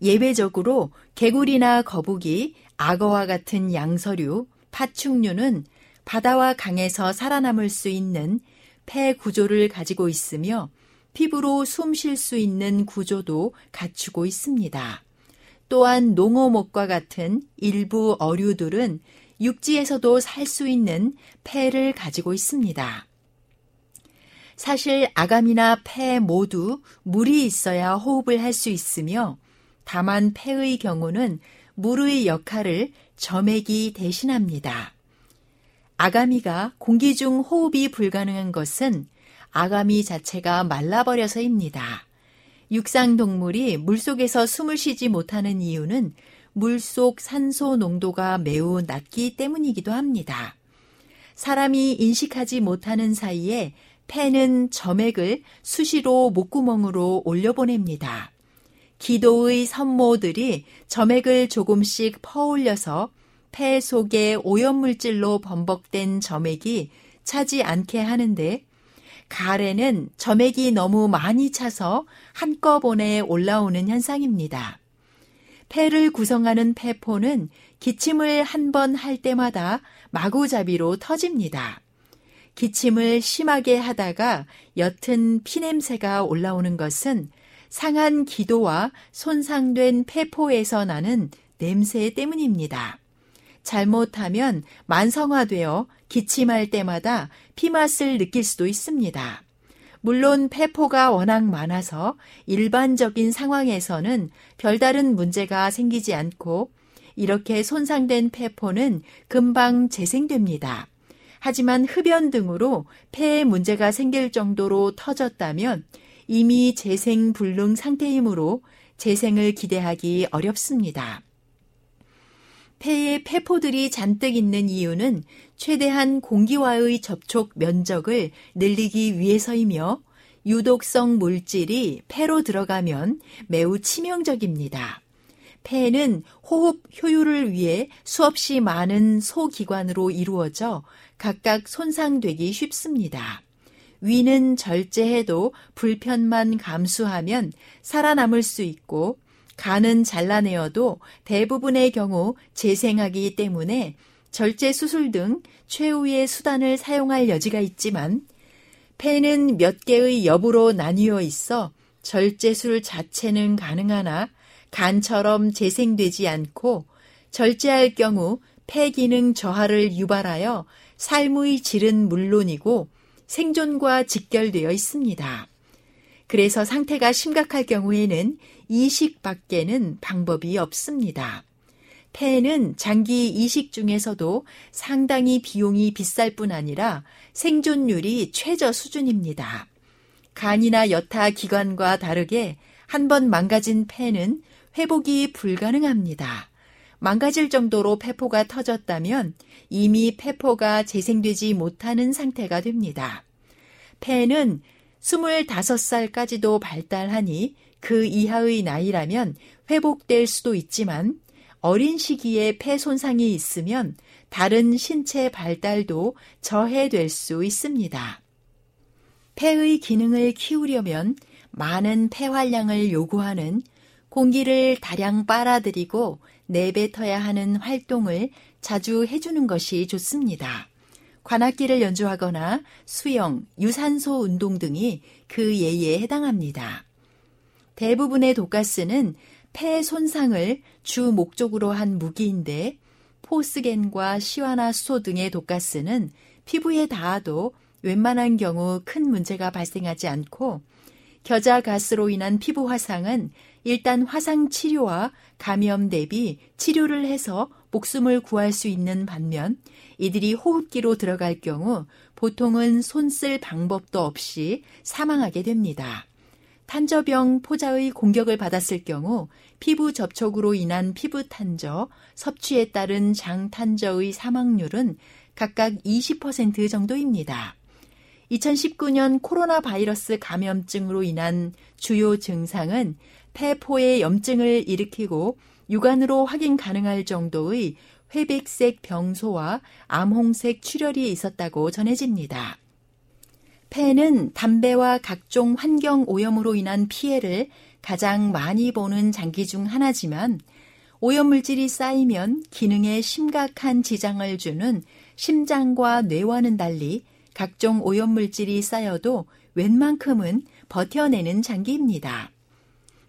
예외적으로 개구리나 거북이, 악어와 같은 양서류, 파충류는 바다와 강에서 살아남을 수 있는 폐 구조를 가지고 있으며 피부로 숨 쉴 수 있는 구조도 갖추고 있습니다. 또한 농어목과 같은 일부 어류들은 육지에서도 살 수 있는 폐를 가지고 있습니다. 사실 아감이나 폐 모두 물이 있어야 호흡을 할 수 있으며 다만 폐의 경우는 물의 역할을 점액이 대신합니다. 아가미가 공기 중 호흡이 불가능한 것은 아가미 자체가 말라버려서입니다. 육상 동물이 물속에서 숨을 쉬지 못하는 이유는 물속 산소 농도가 매우 낮기 때문이기도 합니다. 사람이 인식하지 못하는 사이에 폐는 점액을 수시로 목구멍으로 올려보냅니다. 기도의 선모들이 점액을 조금씩 퍼올려서 폐 속에 오염물질로 범벅된 점액이 차지 않게 하는데 가래는 점액이 너무 많이 차서 한꺼번에 올라오는 현상입니다. 폐를 구성하는 폐포는 기침을 한 번 할 때마다 마구잡이로 터집니다. 기침을 심하게 하다가 옅은 피냄새가 올라오는 것은 상한 기도와 손상된 폐포에서 나는 냄새 때문입니다. 잘못하면 만성화되어 기침할 때마다 피맛을 느낄 수도 있습니다. 물론 폐포가 워낙 많아서 일반적인 상황에서는 별다른 문제가 생기지 않고 이렇게 손상된 폐포는 금방 재생됩니다. 하지만 흡연 등으로 폐에 문제가 생길 정도로 터졌다면 이미 재생 불능 상태이므로 재생을 기대하기 어렵습니다. 폐에 폐포들이 잔뜩 있는 이유는 최대한 공기와의 접촉 면적을 늘리기 위해서이며 유독성 물질이 폐로 들어가면 매우 치명적입니다. 폐는 호흡 효율을 위해 수없이 많은 소기관으로 이루어져 각각 손상되기 쉽습니다. 위는 절제해도 불편만 감수하면 살아남을 수 있고 간은 잘라내어도 대부분의 경우 재생하기 때문에 절제 수술 등 최후의 수단을 사용할 여지가 있지만 폐는 몇 개의 엽으로 나뉘어 있어 절제술 자체는 가능하나 간처럼 재생되지 않고 절제할 경우 폐 기능 저하를 유발하여 삶의 질은 물론이고 생존과 직결되어 있습니다. 그래서 상태가 심각할 경우에는 이식 밖에는 방법이 없습니다. 폐는 장기 이식 중에서도 상당히 비용이 비쌀 뿐 아니라 생존율이 최저 수준입니다. 간이나 여타 기관과 다르게 한 번 망가진 폐는 회복이 불가능합니다. 망가질 정도로 폐포가 터졌다면 이미 폐포가 재생되지 못하는 상태가 됩니다. 폐는 25살까지도 발달하니 그 이하의 나이라면 회복될 수도 있지만 어린 시기에 폐 손상이 있으면 다른 신체 발달도 저해될 수 있습니다. 폐의 기능을 키우려면 많은 폐활량을 요구하는 공기를 다량 빨아들이고 내뱉어야 하는 활동을 자주 해주는 것이 좋습니다. 관악기를 연주하거나 수영, 유산소 운동 등이 그 예에 해당합니다. 대부분의 독가스는 폐 손상을 주 목적으로 한 무기인데 포스겐과 시와나 수소 등의 독가스는 피부에 닿아도 웬만한 경우 큰 문제가 발생하지 않고 겨자 가스로 인한 피부 화상은 일단 화상 치료와 감염 대비 치료를 해서 목숨을 구할 수 있는 반면 이들이 호흡기로 들어갈 경우 보통은 손 쓸 방법도 없이 사망하게 됩니다. 탄저병 포자의 공격을 받았을 경우 피부 접촉으로 인한 피부 탄저, 섭취에 따른 장 탄저의 사망률은 각각 20% 정도입니다. 2019년 코로나 바이러스 감염증으로 인한 주요 증상은 폐포의 염증을 일으키고 육안으로 확인 가능할 정도의 회백색 병소와 암홍색 출혈이 있었다고 전해집니다. 폐는 담배와 각종 환경 오염으로 인한 피해를 가장 많이 보는 장기 중 하나지만 오염물질이 쌓이면 기능에 심각한 지장을 주는 심장과 뇌와는 달리 각종 오염물질이 쌓여도 웬만큼은 버텨내는 장기입니다.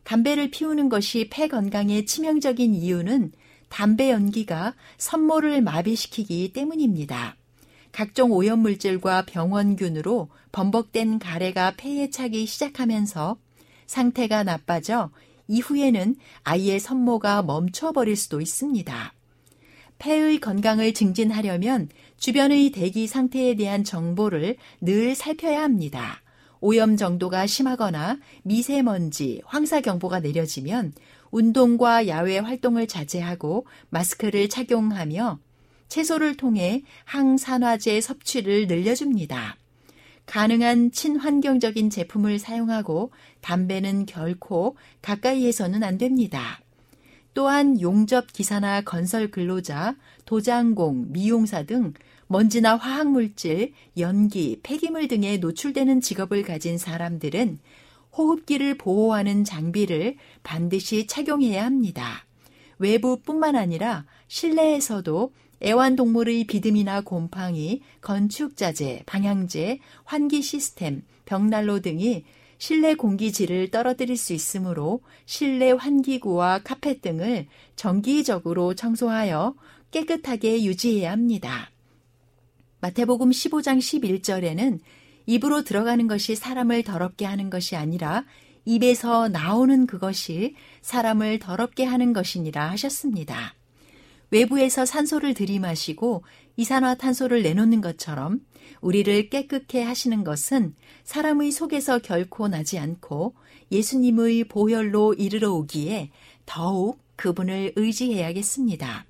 담배를 피우는 것이 폐 건강에 치명적인 이유는 담배 연기가 선모를 마비시키기 때문입니다. 각종 오염물질과 병원균으로 범벅된 가래가 폐에 차기 시작하면서 상태가 나빠져 이후에는 아이의 선모가 멈춰버릴 수도 있습니다. 폐의 건강을 증진하려면 주변의 대기 상태에 대한 정보를 늘 살펴야 합니다. 오염 정도가 심하거나 미세먼지, 황사 경보가 내려지면 운동과 야외 활동을 자제하고 마스크를 착용하며 채소를 통해 항산화제 섭취를 늘려줍니다. 가능한 친환경적인 제품을 사용하고 담배는 결코 가까이에서는 안 됩니다. 또한 용접 기사나 건설 근로자, 도장공, 미용사 등 먼지나 화학물질, 연기, 폐기물 등에 노출되는 직업을 가진 사람들은 호흡기를 보호하는 장비를 반드시 착용해야 합니다. 외부뿐만 아니라 실내에서도 애완동물의 비듬이나 곰팡이, 건축자재, 방향제, 환기 시스템, 벽난로 등이 실내 공기질을 떨어뜨릴 수 있으므로 실내 환기구와 카펫 등을 정기적으로 청소하여 깨끗하게 유지해야 합니다. 마태복음 15장 11절에는 입으로 들어가는 것이 사람을 더럽게 하는 것이 아니라 입에서 나오는 그것이 사람을 더럽게 하는 것이니라 하셨습니다. 외부에서 산소를 들이마시고 이산화탄소를 내놓는 것처럼 우리를 깨끗해 하시는 것은 사람의 속에서 결코 나지 않고 예수님의 보혈로 이르러 오기에 더욱 그분을 의지해야겠습니다.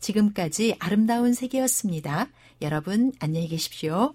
지금까지 아름다운 세계였습니다. 여러분 안녕히 계십시오.